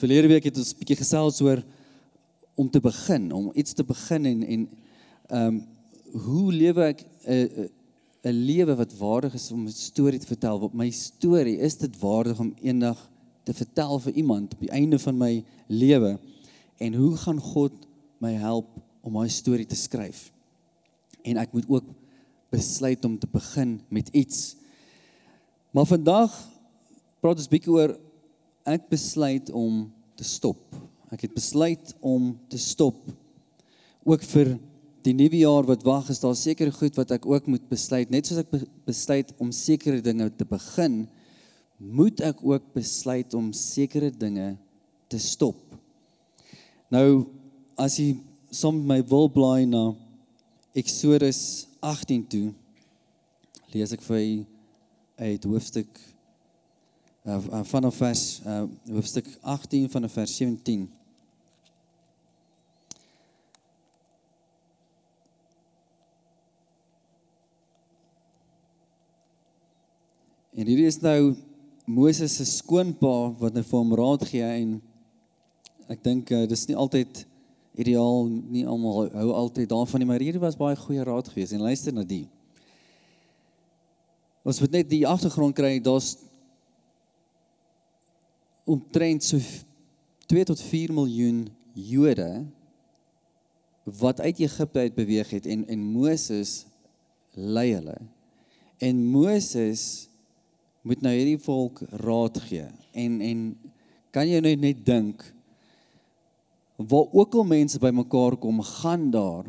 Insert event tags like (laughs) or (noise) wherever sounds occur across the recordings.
Verlede week het ons 'n bietjie gesels oor om te begin, om iets te begin en en ehm um, hoe lewe ek 'n 'n lewe wat waardig is om 'n storie te vertel? Wat my storie is dit waardig om eendag te vertel vir iemand op die einde van my lewe? En hoe gaan God my help om my storie te skryf? En ek moet ook besluit om te begin met iets. Maar vandag praat ons bietjie oor ek besluit om te stop. Ek het besluit om te stop. Ook vir die nuwe jaar wat wag, is daar sekere goed wat ek ook moet besluit. Net soos ek besluit om sekere dinge te begin, moet ek ook besluit om sekere dinge te stop. Nou as jy som my wil blaai na Exodus 18 toe, lees ek vir uit hoofstuk uh, vanaf vers uh, hoofstuk 18 vanaf vers 17. En hierdie is nou Moses se skoonpa wat hy vir hom raad gee en ek dink uh, dis nie altyd ideaal nie almal hou altyd daarvan nie maar hierdie was baie goeie raad geweest en luister na die. Ons moet net die agtergrond kry daar's omtrent so 2 tot 4 miljoen Jode wat uit Egipte uit beweeg het en en Moses lei hulle. En Moses moet nou hierdie volk raad gee. En en kan jy nou net dink waar ook al mense bymekaar kom, gaan daar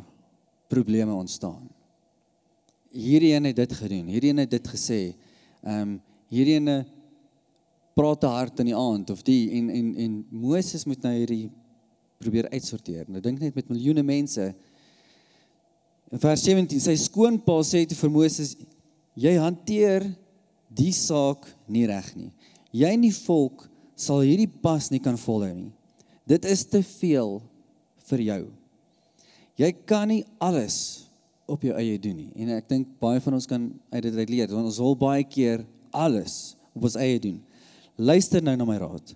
probleme ontstaan. Hierdie een het dit gedoen. Hierdie een het dit gesê. Ehm um, hierdie een praat te hard in die aand of die en en en Moses moet nou hierdie probeer uitsorteer. Nou dink net met miljoene mense. In vers 17 sy skoonpa sê te vir Moses jy hanteer die saak nie reg nie. Jy en die volk sal hierdie pas nie kan volhou nie. Dit is te veel vir jou. Jy kan nie alles op jou eie doen nie. En ek dink baie van ons kan uit dit uit leer want ons wil baie keer alles op ons eie doen. Luister nou na my raad.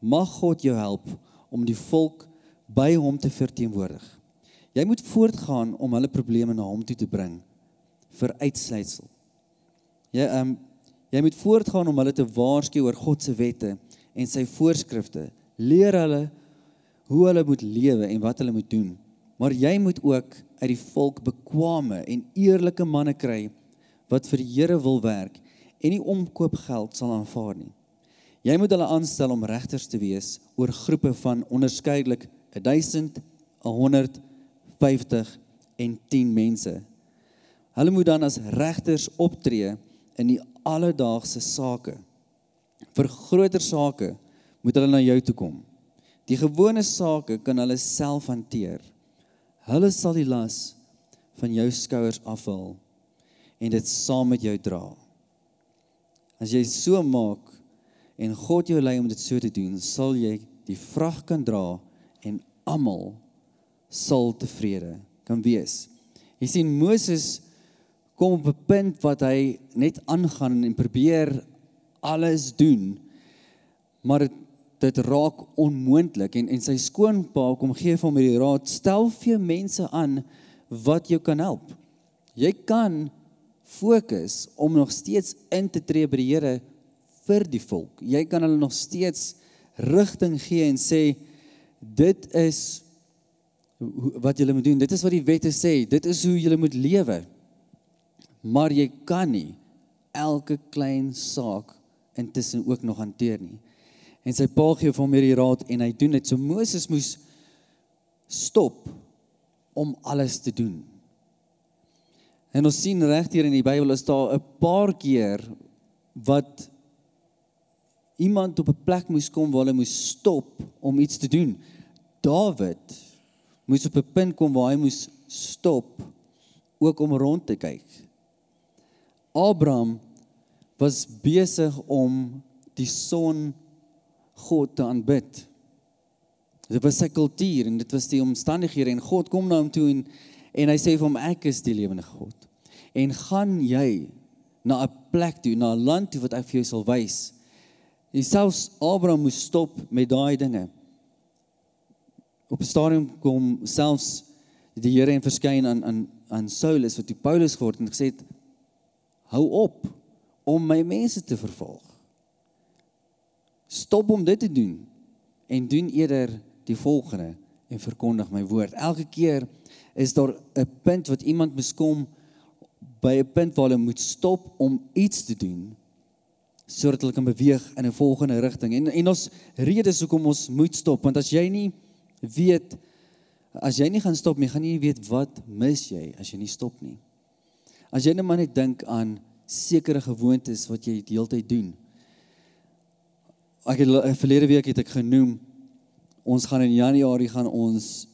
Mag God jou help om die volk by hom te verteenwoordig. Jy moet voortgaan om hulle probleme na hom toe te bring vir uitsluitsel. Jy ehm um, jy moet voortgaan om hulle te waarsku oor God se wette en sy voorskrifte. Leer hulle hoe hulle moet lewe en wat hulle moet doen. Maar jy moet ook uit die volk bekwame en eerlike manne kry wat vir die Here wil werk en nie omkoop geld sal aanvaar nie. Jy moet hulle aanstel om regters te wees oor groepe van onderskeidelik 1000, 150 en 10 mense. Hulle moet dan as regters optree in die alledaagse sake. Vir groter sake moet hulle na jou toe kom. Die gewone sake kan hulle self hanteer. Hulle sal die las van jou skouers afhaal en dit saam met jou dra. As jy so maak, en God jou lei om dit so te doen, sal jy die vrag kan dra en almal sal tevrede kan wees. Jy sien Moses kom op 'n punt wat hy net aangaan en probeer alles doen, maar dit dit raak onmoontlik en en sy skoonpa kom gee vir hom hierdie raad: stel vir mense aan wat jou kan help. Jy kan fokus om nog steeds in te tree by die Here vir die volk. Jy kan hulle nog steeds rigting gee en sê dit is wat julle moet doen. Dit is wat die wette sê. Dit is hoe julle moet lewe. Maar jy kan nie elke klein saak intussen ook nog hanteer nie. En sy pa gee vir hom hierdie raad en hy doen dit. So Moses moes stop om alles te doen. En ons sien reg hier in die Bybel is daar 'n paar keer wat iemand op 'n plek moes kom waar hulle moes stop om iets te doen. Dawid moes op 'n punt kom waar hy moes stop ook om rond te kyk. Abraham was besig om die son God te aanbid. Dit was sy kultuur en dit was die omstandighede en God kom na hom toe en en hy sê vir hom ek is die lewende God. En gaan jy na 'n plek toe, na 'n land toe wat ek vir jou sal wys? En selfs Abraham moes stop met daai dinge. Op 'n stadium kom selfs die Here en verskyn aan aan aan Saulus wat die Paulus geword en gesê het hou op om my mense te vervolg. Stop om dit te doen en doen eerder die volgende en verkondig my woord. Elke keer is daar 'n punt wat iemand moet kom by 'n punt waar hulle moet stop om iets te doen sodat hulle kan beweeg in 'n volgende rigting. En en ons redes hoekom ons moet stop, want as jy nie weet as jy nie gaan stop nie, gaan jy nie weet wat mis jy as jy nie stop nie. As jy net maar net dink aan sekere gewoontes wat jy die hele tyd doen. Ek het verlede week het ek genoem ons gaan in Januarie gaan ons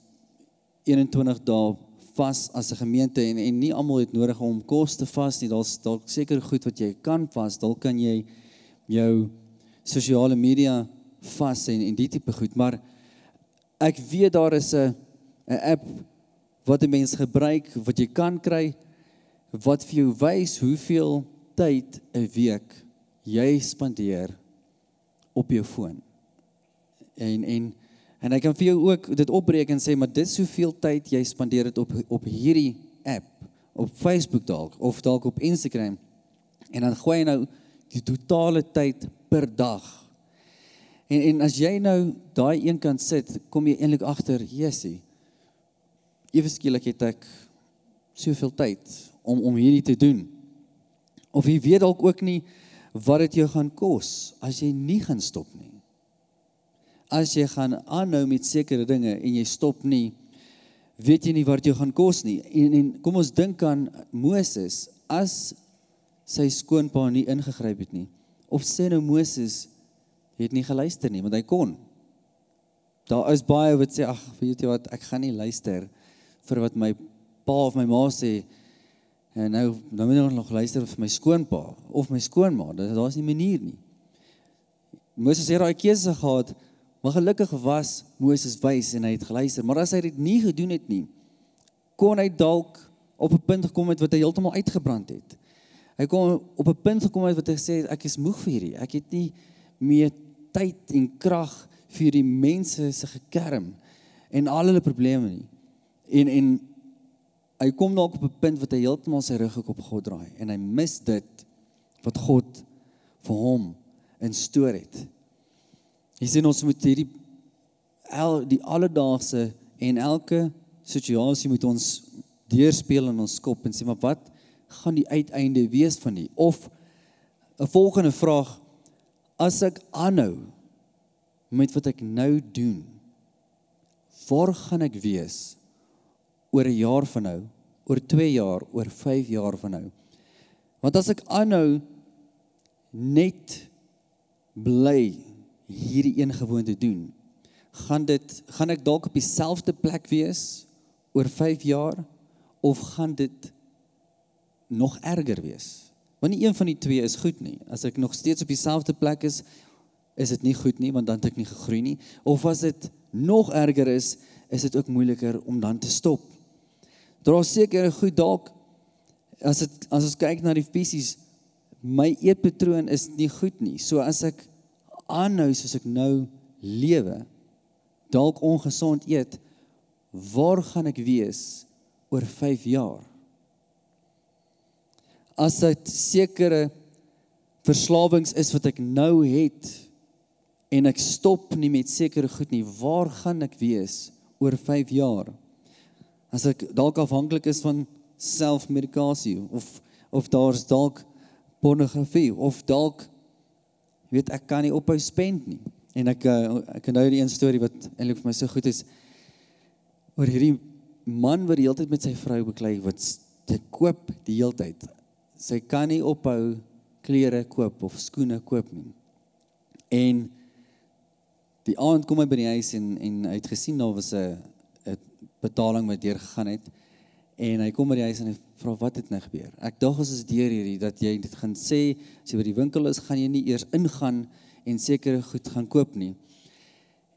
21 dae vas as 'n gemeente en en nie almal het nodig om kos te vas nie. Daar's dalk seker goed wat jy kan vas. Dalk kan jy jou sosiale media vas en en die tipe goed, maar ek weet daar is 'n 'n app wat 'n mens gebruik wat jy kan kry wat vir jou wys hoeveel tyd 'n week jy spandeer op jou foon. En en en ek kan vir jou ook dit opbreek en sê maar dit soveel tyd jy spandeer dit op op hierdie app, op Facebook dalk of dalk op Instagram. En dan gooi jy nou die totale tyd per dag. En en as jy nou daai een kant sit, kom jy eintlik agter, Jessie. Ewe skielik het ek soveel tyd om om hierdie te doen. Of jy weet dalk ook nie wat dit jou gaan kos as jy nie gaan stop nie. As jy gaan aanhou met sekere dinge en jy stop nie, weet jy nie wat dit jou gaan kos nie. En en kom ons dink aan Moses as sy skoonpa nie ingegryp het nie. Of sê nou Moses het nie geluister nie, want hy kon. Daar is baie wat sê ag, weet jy wat, ek gaan nie luister vir wat my pa of my ma sê. En nou nou moet ek nog luister vir my skoonpa of my skoonma. Daar's nie manier nie. Moses het daai keuse gehad, maar gelukkig was Moses wys en hy het geluister. Maar as hy dit nie gedoen het nie, kon hy dalk op 'n punt gekom het wat hy heeltemal uitgebrand het. Hy kom op 'n punt gekom het wat hy sê ek is moeg vir hierdie. Ek het nie meer tyd en krag vir die mense se gekerm en al hulle probleme nie. En en hy kom dalk op 'n punt wat hy heeltemal sy rug op God draai en hy mis dit wat God vir hom instoor het. Hy sê ons moet hierdie al die alledaagse en elke situasie moet ons deurspeel in ons kop en sê maar wat gaan die uiteinde wees van die. Of 'n volgende vraag as ek aanhou met wat ek nou doen waar gaan ek wees oor 'n jaar van nou oor 2 jaar oor 5 jaar van nou? Want as ek aanhou net bly hierdie een gewoonte doen gaan dit gaan ek dalk op dieselfde plek wees oor 5 jaar of gaan dit nog erger wees. Want nie een van die twee is goed nie. As ek nog steeds op dieselfde plek is, is dit nie goed nie want dan het ek nie gegroei nie. Of as dit nog erger is, is dit ook moeiliker om dan te stop. Is seker goed dalk as dit as ons kyk na die fisies my eetpatroon is nie goed nie. So as ek aanhou soos ek nou lewe, dalk ongesond eet, waar gaan ek wees oor 5 jaar? As dit sekere verslawings is wat ek nou het en ek stop nie met sekere goed nie, waar gaan ek wees oor 5 jaar? As ek dalk afhanklik is van selfmedikasie of of daar's dalk pornografie of dalk weet ek kan nie ophou spend nie. En ek eh, ek nou die een storie wat eintlik vir my so goed is oor hierdie man wat die hele tyd met sy vrou beklei wat te koop die hele tyd sy kan nie ophou klere koop of skoene koop nie. En die aand kom hy by die huis en en hy het gesien daar was 'n betaling wat deur gegaan het en hy kom by die huis en hy vra wat het nou gebeur. Ek dink ons is deur hierdie dat jy dit gaan sê as jy by die winkel is, gaan jy nie eers ingaan en sekere goed gaan koop nie.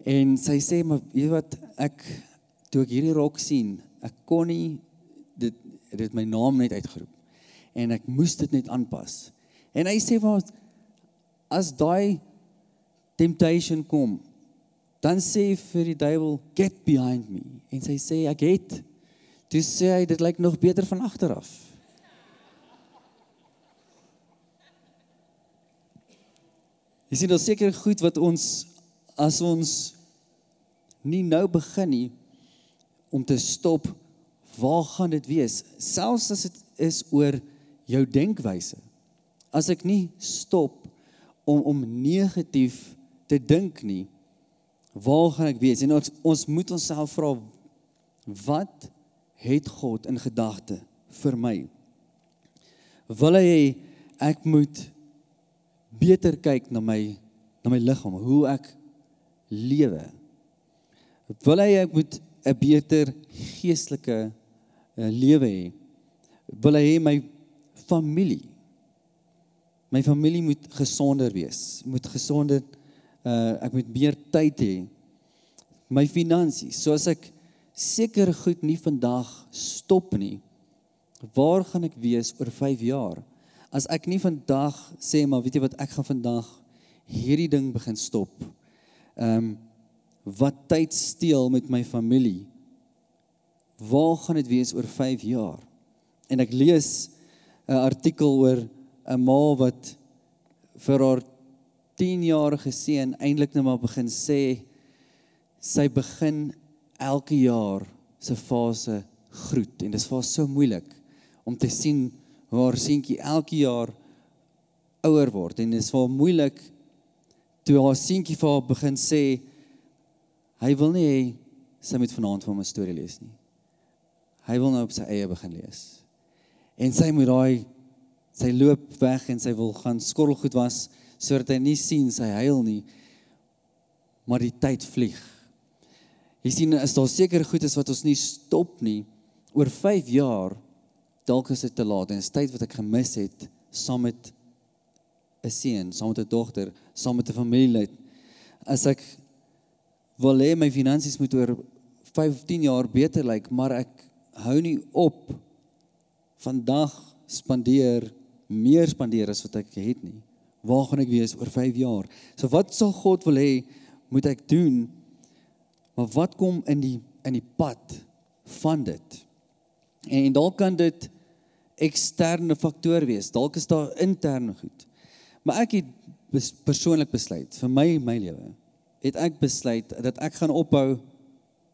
En sy sê maar weet wat ek toe ek hierdie rok sien, ek kon nie dit dit my naam net uitgeroep en ek moes dit net aanpas. En hy sê wat as daai temptation kom, dan sê vir die duiwel, "Get behind me." En sy sê, "Ek het." Toe sê hy, "Dit lyk nog beter van agter af." Jy sien, daar's seker goed wat ons as ons nie nou begin nie om te stop, waar gaan dit wees? Selfs as dit is oor jou denkwyse. As ek nie stop om om negatief te dink nie, waar gaan ek wees? En ons ons moet onsself vra wat het God in gedagte vir my? Wil hy ek moet beter kyk na my na my liggaam, hoe ek lewe? Wil hy ek moet 'n beter geestelike uh, lewe hê? Wil hy my familie my familie moet gesonder wees, moet gesonder uh ek moet meer tyd hê. My finansies, soos ek seker goed nie vandag stop nie. Waar gaan ek wees oor 5 jaar? As ek nie vandag sê maar weet jy wat ek gaan vandag hierdie ding begin stop. Ehm um, wat tyd steel met my familie. Waar gaan dit wees oor 5 jaar? En ek lees 'n artikel oor 'n ma wat vir haar 10-jarige seun eintlik net maar begin sê sy begin elke jaar se fase groet en dit is vir haar so moeilik om te sien hoe haar seentjie elke jaar ouer word en dit is vir moeilik toe haar seentjie vir haar begin sê hy wil nie hê sy moet vanaand vir hom 'n storie lees nie. Hy wil nou op sy eie begin lees. En sy moet daai sy loop weg en sy wil gaan skorrelgoed was sodat hy nie sien sy huil nie maar die tyd vlieg. Jy sien is daar seker goed is wat ons nie stop nie. Oor 5 jaar dalk is dit te laat en is tyd wat ek gemis het saam met 'n seun saam met 'n dogter saam met 'n familielid. As ek wil hê my finansies moet oor 15 jaar beter lyk maar ek hou nie op vandag spandeer meer spandeer as wat ek het nie. Waar gaan ek wees oor 5 jaar? So wat sal God wil hê moet ek doen? Maar wat kom in die in die pad van dit? En dalk kan dit eksterne faktore wees. Dalk is daar interne goed. Maar ek het bes, persoonlik besluit vir my my lewe het ek besluit dat ek gaan ophou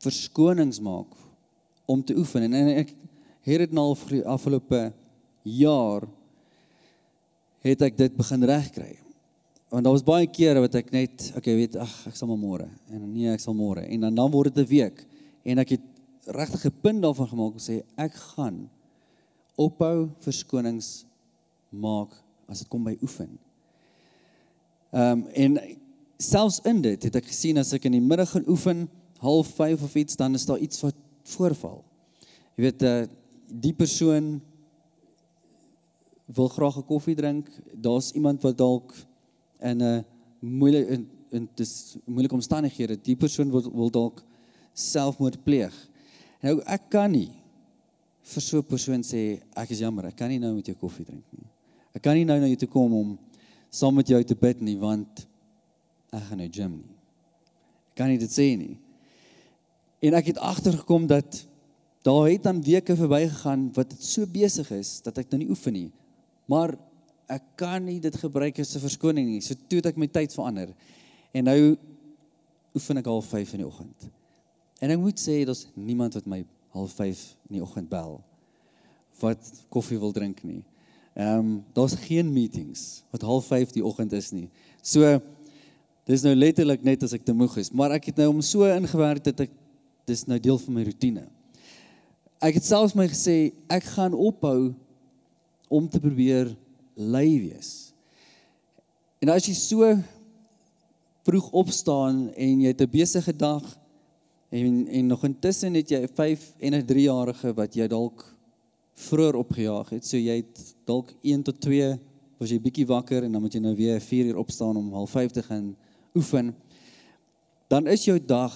verskonings maak om te oefen en, en ek het dit nou al afgelope jaar het ek dit begin regkry. Want daar was baie kere wat ek net, okay, weet, ag, ek sal maar môre en nee, ek sal môre en dan dan word dit 'n week en ek het regtig 'n punt daarvan gemaak om sê ek gaan ophou verskonings maak as dit kom by oefen. Ehm um, en selfs in dit het ek gesien as ek in die middag gaan oefen, half 5 of iets, dan is daar iets wat voorval. Jy weet, uh, die persoon wil graag 'n koffie drink, daar's iemand wat dalk in 'n moeilike in, in dis moeilike omstandighede, die persoon wil wil dalk selfmoord pleeg. Nou ek kan nie vir so 'n persoon sê ek is jammer, ek kan nie nou met jou koffie drink nie. Ek kan nie nou na jou toe kom om saam met jou te bid nie want ek gaan nou gym nie. Ek kan nie dit sê nie. En ek het agtergekom dat daar het dan weke verbygegaan wat dit so besig is dat ek nou nie oefen nie. Maar ek kan nie dit gebruik as 'n verskoning nie. So toe het ek my tyd verander. En nou oefen ek half 5 in die oggend. En ek moet sê daar's niemand wat my half 5 in die oggend bel wat koffie wil drink nie. Ehm um, daar's geen meetings wat half 5 die oggend is nie. So dis nou letterlik net as ek te moeg is, maar ek het nou om so ingewerk dat ek dis nou deel van my rotine. Ek het selfs my gesê ek gaan ophou om te probeer lui wees. En as jy so vroeg opstaan en jy het 'n besige dag en en nog intussen het jy 'n 5 en 'n 3 jarige wat jy dalk vroeër opgejaag het. So jy het dalk 1 tot 2 was jy bietjie wakker en dan moet jy nou weer 4 uur opstaan om 05:30 te gaan oefen. Dan is jou dag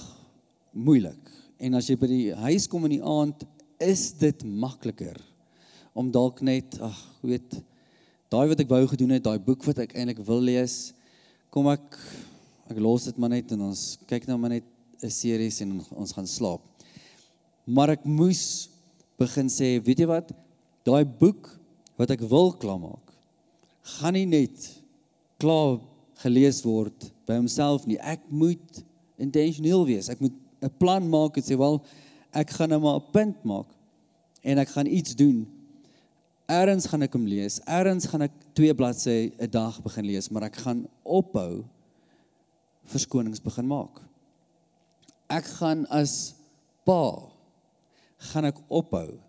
moeilik. En as jy by die huis kom in die aand, is dit makliker om dalk net ag weet daai wat ek wou gedoen het, daai boek wat ek eintlik wil lees, kom ek ek los dit maar net en ons kyk nou maar net 'n series en ons gaan slaap. Maar ek moes begin sê, weet jy wat? Daai boek wat ek wil klaarmaak, gaan nie net klaar gelees word by homself nie. Ek moet intentioneel wees. Ek moet 'n plan maak en sê, "Wel, ek gaan nou maar 'n punt maak en ek gaan iets doen. Eerens gaan ek hom lees. Eerens gaan ek twee bladsye 'n dag begin lees, maar ek gaan ophou verskonings begin maak. Ek gaan as pa gaan ek ophou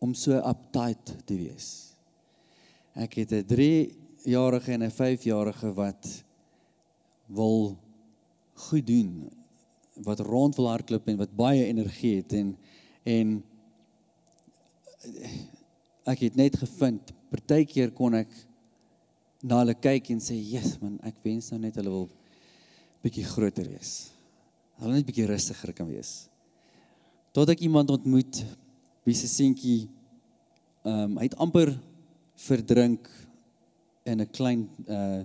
om so uptight te wees. Ek het 'n 3-jarige en 'n 5-jarige wat wil goed doen, wat rond wil hardloop en wat baie energie het en en ek het net gevind partykeer kon ek na hulle kyk en sê, "Jesus man, ek wens nou net hulle wil bietjie groter wees. Hulle net bietjie rustiger kan wees." Tot ek iemand ontmoet wie se seentjie ehm um, hy het amper verdrink in 'n klein uh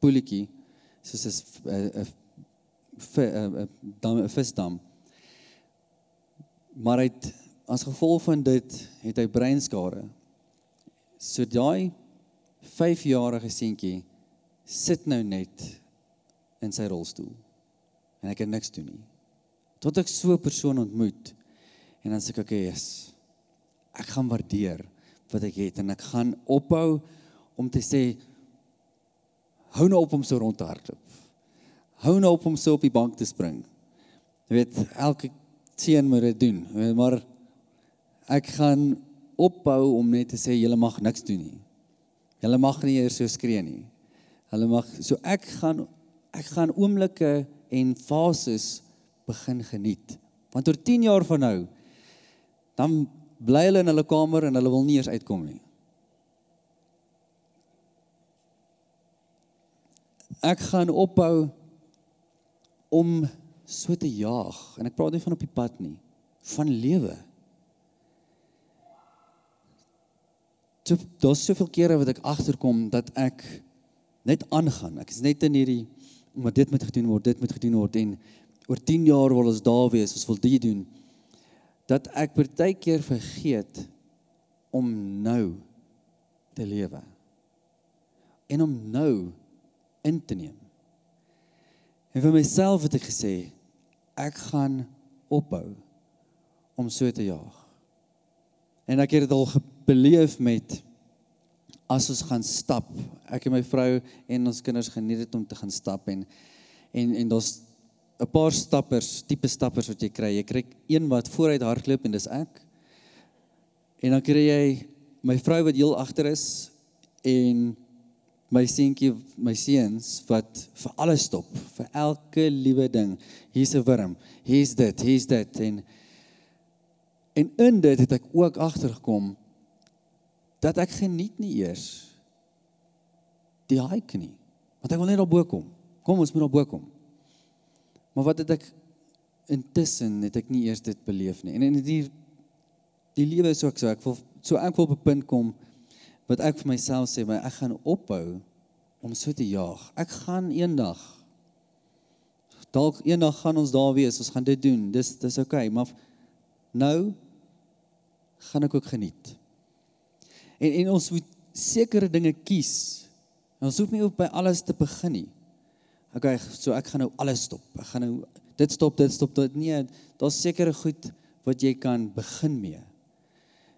poeltjie soos 'n 'n 'n 'n visdam. Maar hy het as gevolg van dit het hy breinskade. So daai 5-jarige seentjie sit nou net in sy rolstoel en hy kan niks doen nie. Tot ek so 'n persoon ontmoet en dan sê ek okay, yes. Ek gaan waardeer wat ek het en ek gaan ophou om te sê hou nou op om so rond te hardloop. Hou nou op om so op die bank te spring. Jy weet, elke seun moet dit doen. Maar ek gaan ophou om net te sê julle mag niks doen nie. Julle mag nie eers so skree nie. Hulle mag so ek gaan ek gaan oomblikke en fases begin geniet. Want oor 10 jaar van nou dan bly hulle in hulle kamer en hulle wil nie eers uitkom nie. Ek gaan ophou om so te jaag en ek praat nie van op die pad nie, van lewe. So daar's soveel kere wat ek agterkom dat ek net aangaan. Ek is net in hierdie omdat dit moet gedoen word, dit moet gedoen word en oor 10 jaar wil ons daar wees, ons wil dit doen. Dat ek partykeer vergeet om nou te lewe. En om nou in te neem. En vir myself het ek gesê ek gaan ophou om so te jaag. En ek het dit al beleef met as ons gaan stap. Ek en my vrou en ons kinders geniet dit om te gaan stap en en en daar's 'n paar stappers, tipe stappers wat jy kry. Jy kry een wat vooruit hardloop en dis ek. En dan kry jy my vrou wat heel agter is en my seentjie, my seuns wat vir alles stop, vir elke liewe ding. Hier's 'n wurm. Hier's dit, hier's dit en en in dit het ek ook agtergekom dat ek geniet nie eers die hike nie. Want ek wil net daarbo kom. Kom ons moet daarbo kom. Maar wat het ek intussen het ek nie eers dit beleef nie. En in die die lewe is ook so ek wil so ek wil op 'n punt kom wat ek vir myself sê, maar ek gaan ophou om so te jaag. Ek gaan eendag dalk eendag gaan ons daar wees, ons gaan dit doen. Dis dis oukei, okay, maar nou gaan ek ook geniet. En en ons moet sekere dinge kies. Ons hoef nie op by alles te begin nie. Okay, so ek gaan nou alles stop. Ek gaan nou dit stop, dit stop, dit nee, daar's sekere goed wat jy kan begin mee.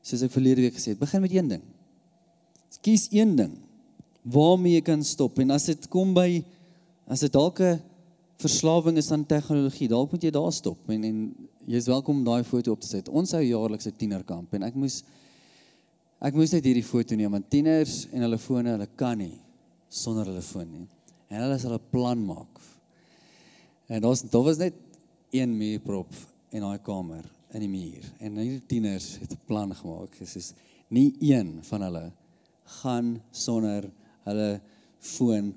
Soos ek verlede week gesê het, begin met een ding kies een ding waarmee jy kan stop en as dit kom by as dit dalk 'n verslawing is aan tegnologie, dalk moet jy daar stop en en jy's welkom om daai foto op te sit. Ons hou jaarliks 'n tienerkamp en ek moes ek moes net hierdie foto neem want tieners en hulle fone, hulle kan nie sonder hulle foon nie. En hulle sal 'n plan maak. En daar's daar was net een muurprop in daai kamer in die muur. En hierdie tieners het 'n plan gemaak. Dit is nie een van hulle gaan sonder hulle foon.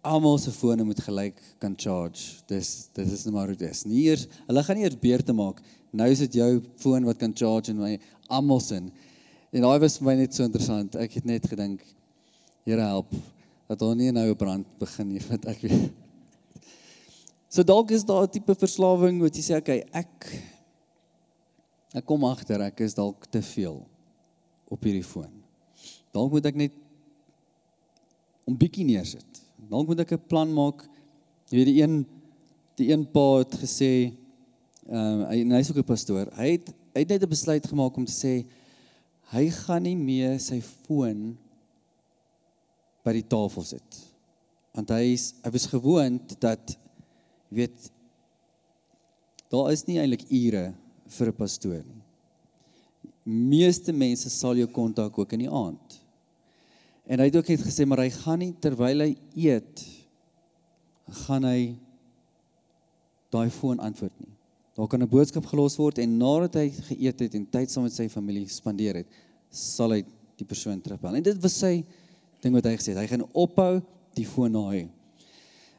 Almal se fone moet gelyk kan charge. Dis dit is net maar hoe dit is. Nie eers hulle gaan nie eers beurte maak. Nou is dit jou foon wat kan charge en my almal se. En daai was vir my net so interessant. Ek het net gedink Here help dat ons nie nou 'n brand begin nie (laughs) want ek weet So dalk is daar 'n tipe verslawing wat jy sê okay, ek ek kom agter ek is dalk te veel op hierdie foon. Dalk moet ek net 'n bietjie neersit. Dalk moet ek 'n plan maak. Jy weet die een die een pa het gesê ehm uh, hy hy's ook 'n pastoor. Hy het hy het net 'n besluit gemaak om te sê hy gaan nie meer sy foon by die tafel sit. Want hy is hy was gewoond dat jy weet daar is nie eintlik ure vir 'n pastoor nie. Meeste mense sal jou kontak ook in die aand. En hy het ook net gesê maar hy gaan nie terwyl hy eet gaan hy daai foon antwoord nie. Daar kan 'n boodskap gelos word en nadat hy geëet het en tyd saam met sy familie spandeer het, sal hy die persoon terugbel. En dit was sy ding wat hy gesê het. Hy gaan ophou die foon naai.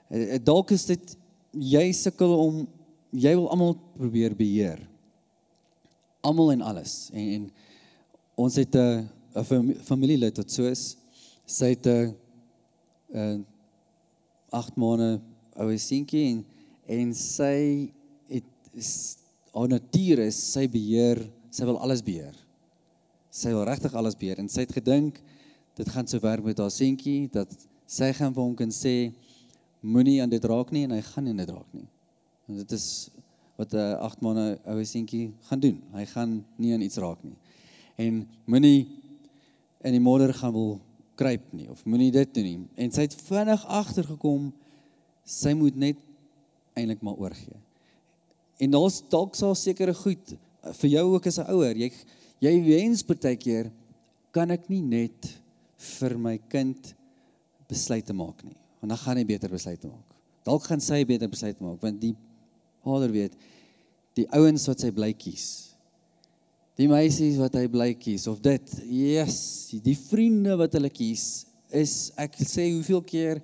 Eh, eh, dalk is dit jy sukkel om jy wil almal probeer beheer. Almal en alles. En, en ons het 'n 'n familielid wat so is. Sy het 'n 'n 8 maande ou seentjie en en sy het haar natuur is sy beheer, sy wil alles beheer. Sy wil regtig alles beheer en sy het gedink dit gaan so werk met haar seentjie dat sy gaan vir hom kan sê moenie aan dit raak nie en hy gaan nie aan dit raak nie. En dit is wat 'n 8 maande ou seentjie gaan doen. Hy gaan nie aan iets raak nie. En moenie in die modder gaan wil kruip nie of moenie dit doen nie. En sy het vinnig agtergekom sy moet net eintlik maar oorgee. En daar's dalk sal sekere goed vir jou ook as 'n ouer. Jy jy wens partykeer kan ek nie net vir my kind besluite maak nie. Want dan gaan hy beter besluite maak. Dalk gaan sy beter besluite maak want die vader weet die ouens wat sy bly kies. Die meisies wat hy bly kies of dit, yes, die vriende wat hulle kies is ek sê hoeveel keer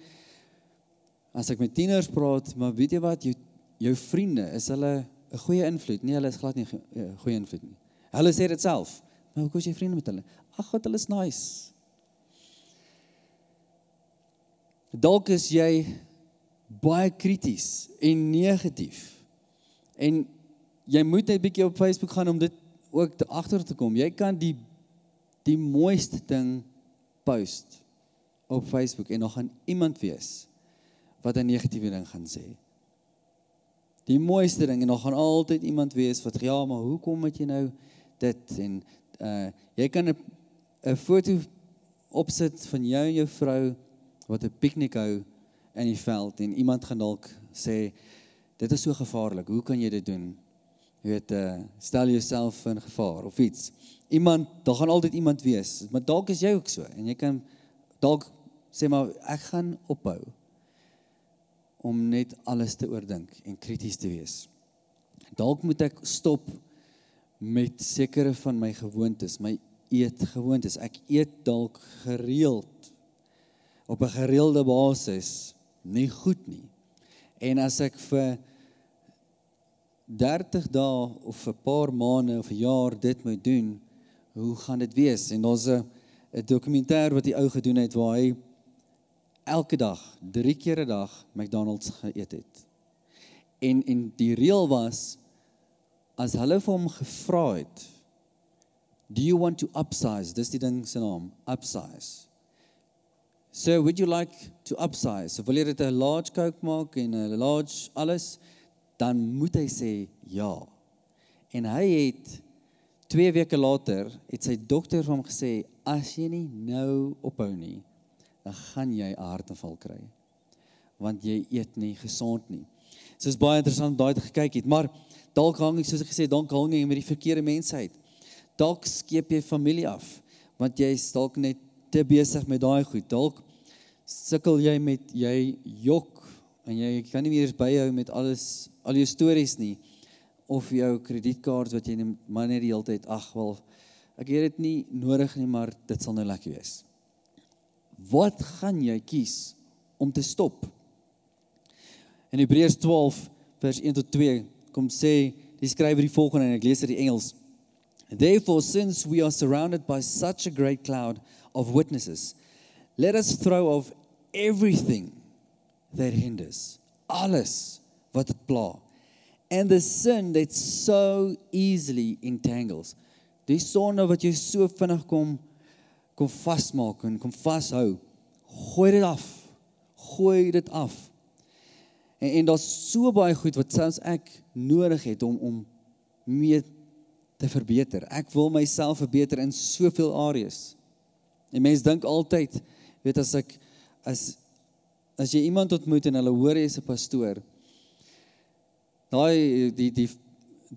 as ek met tieners praat, maar weet jy wat, jou jou vriende is hulle 'n goeie invloed. Nee, hulle is glad nie 'n eh, goeie invloed nie. Hulle sê dit self. Maar hoekom is jy vriende met hulle? Ag, God, hulle is nice. Dalk is jy baie krities en negatief. En jy moet net bietjie op Facebook gaan om dit ook te agter te kom. Jy kan die die mooiste ding post op Facebook en dan gaan iemand wees wat 'n negatiewe ding gaan sê. Die mooiste ding en dan gaan altyd iemand wees wat ja, maar hoekom het jy nou dit en uh jy kan 'n 'n foto opsit van jou en jou vrou wat 'n piknik hou in die veld en iemand gaan dalk sê dit is so gevaarlik. Hoe kan jy dit doen? Jy weet, uh, stel jouself in gevaar of iets. Iemand, daar gaan altyd iemand wees, maar dalk is jy ook so en jy kan dalk sê maar ek gaan ophou om net alles te oordink en krities te wees. Dalk moet ek stop met sekere van my gewoontes, my eetgewoontes. Ek eet dalk gereeld op 'n gereelde basis nie goed nie. En as ek vir 30 dae of 'n paar maande of 'n jaar dit moet doen, hoe gaan dit wees? En daar's 'n 'n dokumentêr wat die ou gedoen het waar hy elke dag, 3 keer 'n dag McDonald's geëet het. En en die reël was as hulle vir hom gevra het, "Do you want to upsize?" Dis die ding se naam, upsize. So would you like to upsize? So wil jy dit 'n large Coke maak en 'n large alles, dan moet hy sê ja. En hy het 2 weke later het sy dokter vir hom gesê as jy nie nou ophou nie, dan gaan jy 'n hartaanval kry. Want jy eet nie gesond nie. So is baie interessant daai te gekyk het, maar dalk hang ek soos ek gesê, dalk hang jy met die verkeerde mense uit. Dalk skeep jy familie af want jy is dalk net te besig met daai goed. Dalk sukkel jy met jy jok en jy kan nie meer byhou met alles al jou stories nie of jou kredietkaart wat jy net maar net die hele tyd ag wel ek het dit nie nodig nie maar dit sal nou lekker wees. Wat gaan jy kies om te stop? In Hebreërs 12 vers 1 tot 2 kom sê die skrywer die volgende en ek lees dit in Engels. Therefore since we are surrounded by such a great cloud of witnesses let us throw off everything that hinders alles wat dit pla. And the sin that so easily entangles. Die sonde wat jy so vinnig kom kom vasmaak en kom vashou. Gooi dit af. Gooi dit af. En en daar's so baie goed wat selfs ek nodig het om om mee te verbeter. Ek wil myself verbeter in soveel areas. En mense dink altyd, weet as ek as as jy iemand ontmoet en hulle hoor jy's 'n pastoor, daai die die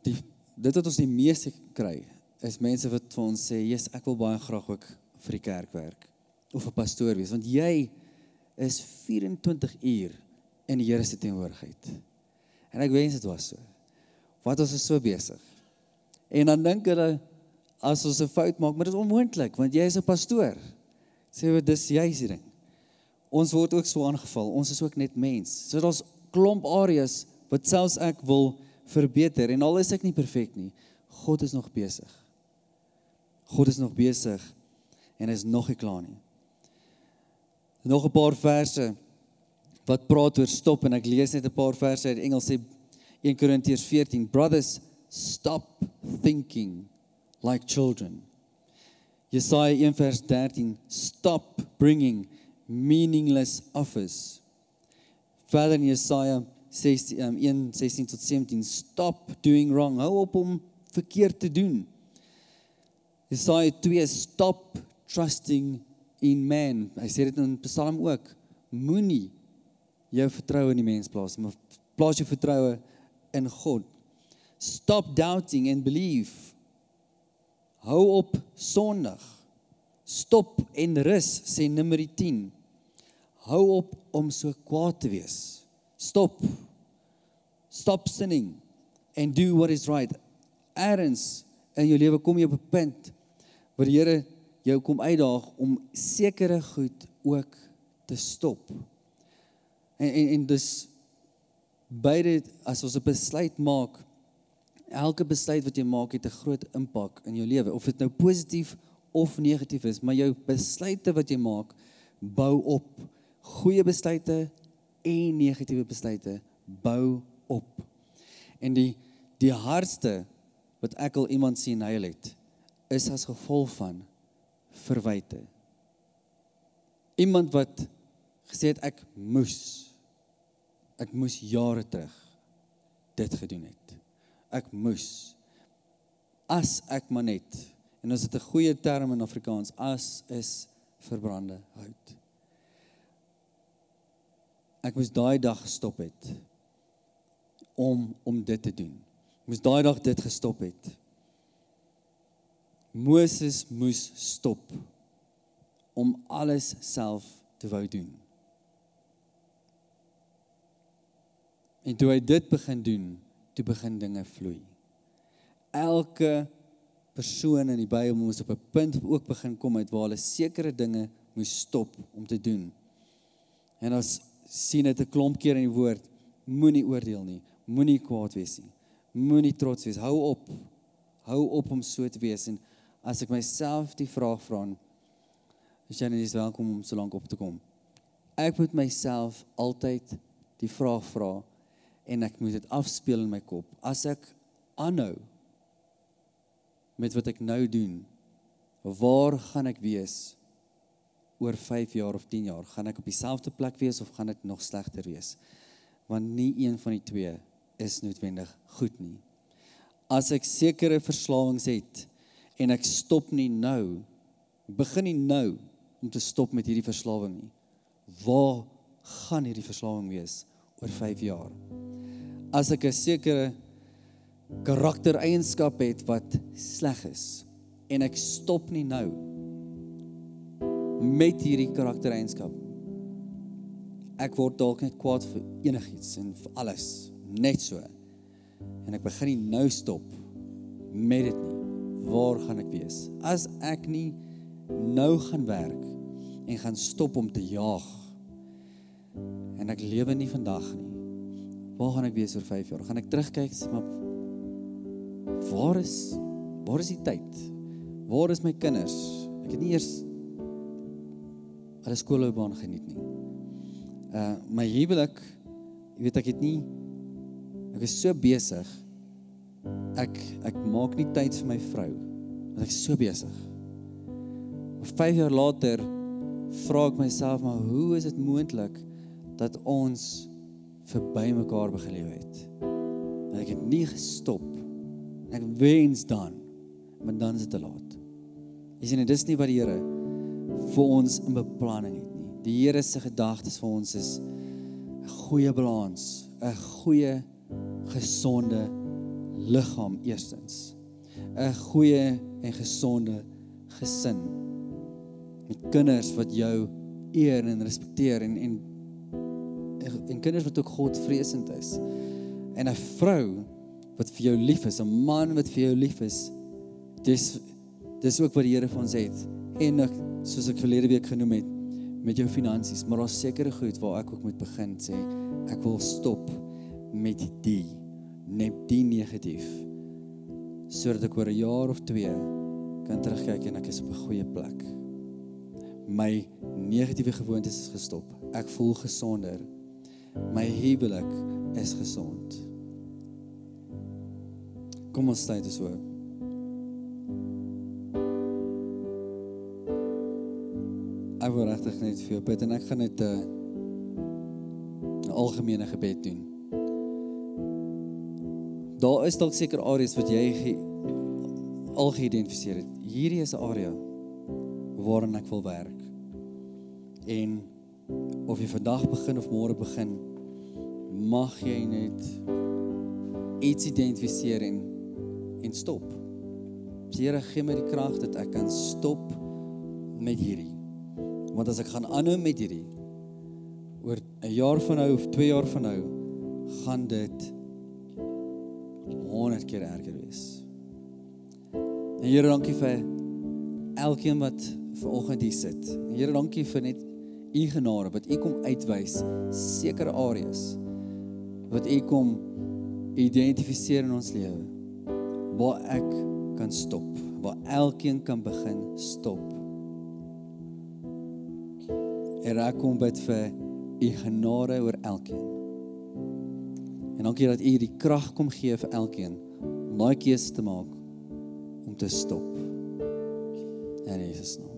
die dit wat ons die meeste kry is mense wat vir ons sê, "Jesus, ek wil baie graag ook vir die kerk werk of 'n pastoor wees, want jy is 24 uur in die Here se teenwoordigheid." En ek wens dit was so. Wat ons is so besig. En dan dink hulle as ons 'n fout maak, maar dit is onmoontlik want jy is 'n pastoor. Sê wat dis jy se ding. Ons word ook so aangeval. Ons is ook net mens. So daar's klomp areas wat selfs ek wil verbeter en al is ek nie perfek nie, God is nog besig. God is nog besig en is nog nie klaar nie. Nog 'n paar verse wat praat oor stop en ek lees net 'n paar verse uit Engels sê 1 Korintiërs 14 Brothers stop thinking like children. Jesaja 1 vers 13 stop bringing meaningless offers. Verder in Jesaja 16 um, 1 16 tot 17 stop doing wrong. Hou op om verkeerd te doen. Jesaja 2 stop trusting in man. Hy sê dit in Psalm ook. Moenie jou vertroue in die mens plaas, maar plaas jou vertroue in God. Stop doubting and believe. Hou op sondig. Stop en rus sê Numeri 10. Hou op om so kwaad te wees. Stop. Stop sinning and do what is right. Erns in jou lewe kom jy op 'n punt waar die Here jou kom uitdaag om sekere goed ook te stop. En en en dis beide as ons 'n besluit maak, elke besluit wat jy maak het 'n groot impak in jou lewe, of dit nou positief of negatief is, maar jou besluite wat jy maak bou op. Goeie besluite en negatiewe besluite bou op. En die die hardste wat ek al iemand sien huil het, is as gevolg van verwyte. Iemand wat gesê het ek moes ek moes jare terug dit gedoen het. Ek moes as ek maar net en as dit 'n goeie term in Afrikaans as is verbrande hout. Ek moes daai dag gestop het om om dit te doen. Ek moes daai dag dit gestop het. Moses moes stop om alles self te wou doen. En toe hy dit begin doen, toe begin dinge vloei. Elke persoon in die Bybel moes op 'n punt ook begin kom uit waar hulle sekere dinge moes stop om te doen. En as sien dit 'n klomp keer in die woord, moenie oordeel nie, moenie kwaad wees nie, moenie trots wees, hou op. Hou op om so te wees en as ek myself die vraag vra, is jy nie welkom om so lank op te kom. Ek moet myself altyd die vraag vra en ek moet dit afspeel in my kop. As ek aanhou met wat ek nou doen, waar gaan ek wees oor 5 jaar of 10 jaar? Gaan ek op dieselfde plek wees of gaan dit nog slegter wees? Want nie een van die twee is noodwendig goed nie. As ek sekere verslawings het, en ek stop nie nou begin nie nou om te stop met hierdie verslawing nie waar gaan hierdie verslawing wees oor 5 jaar as ek 'n sekere karaktereienskap het wat sleg is en ek stop nie nou met hierdie karaktereienskap ek word dalk net kwaad vir enigiets en vir alles net so en ek begin nie nou stop met dit nie waar gaan ek wees? As ek nie nou gaan werk en gaan stop om te jaag en ek lewe nie vandag nie. Waar gaan ek wees oor 5 jaar? Gaan ek terugkyk sê maar waar is waar is die tyd? Waar is my kinders? Ek het nie eers hulle skoolloopbaan geniet nie. Uh my huwelik, jy weet ek het nie Ek is so besig. Ek ek maak nie tyd vir my vrou want ek is so besig. 5 jaar later vra ek myself maar hoe is dit moontlik dat ons verby mekaar begin lewe het? Ek het nie gestop. Ek wens dan, maar dan is dit te laat. Jy sien, dit is nie wat die Here vir ons in beplanning het nie. Die Here se gedagtes vir ons is 'n goeie balans, 'n goeie gesonde liggaam eerstens. 'n goeie en gesonde gesin met kinders wat jou eer en respekteer en en en kinders wat ook Godvreesend is. En 'n vrou wat vir jou lief is, 'n man wat vir jou lief is. Dis dis ook wat die Here vir ons het. En soos ek verlede week genoem het met jou finansies, maar daar's sekere goed waar ek ook moet begin sê ek wil stop met die net die negatief sodat ek oor 'n jaar of 2 kan terugkyk en ek is op 'n goeie plek. My negatiewe gewoontes is gestop. Ek voel gesonder. My huwelik is gesond. Kom ons staan dit so. Ek wil regtig net vir jou bid en ek gaan net 'n 'n algemene gebed doen. Daar is dalk seker areas wat jy ge, al geïdentifiseer het. Hierdie is 'n area waarin ek wil werk. En of jy vandag begin of môre begin, mag jy net iets identifiseer en en stop. Die Here gee my die krag dat ek kan stop met hierdie. Want as ek gaan aanhou met hierdie oor 'n jaar van nou of 2 jaar van nou, gaan dit 100 keer erger wees. En Here, dankie vir elkeen wat vanoggend hier sit. Here, dankie vir net u genade wat u kom uitwys sekere areas wat u kom identifiseer in ons lewe waar ek kan stop, waar elkeen kan begin stop. En ek kom bid vir u genade oor elkeen. En dankie dat u die krag kom gee vir elkeen om daai keuse te maak om te stop. In Jesus naam.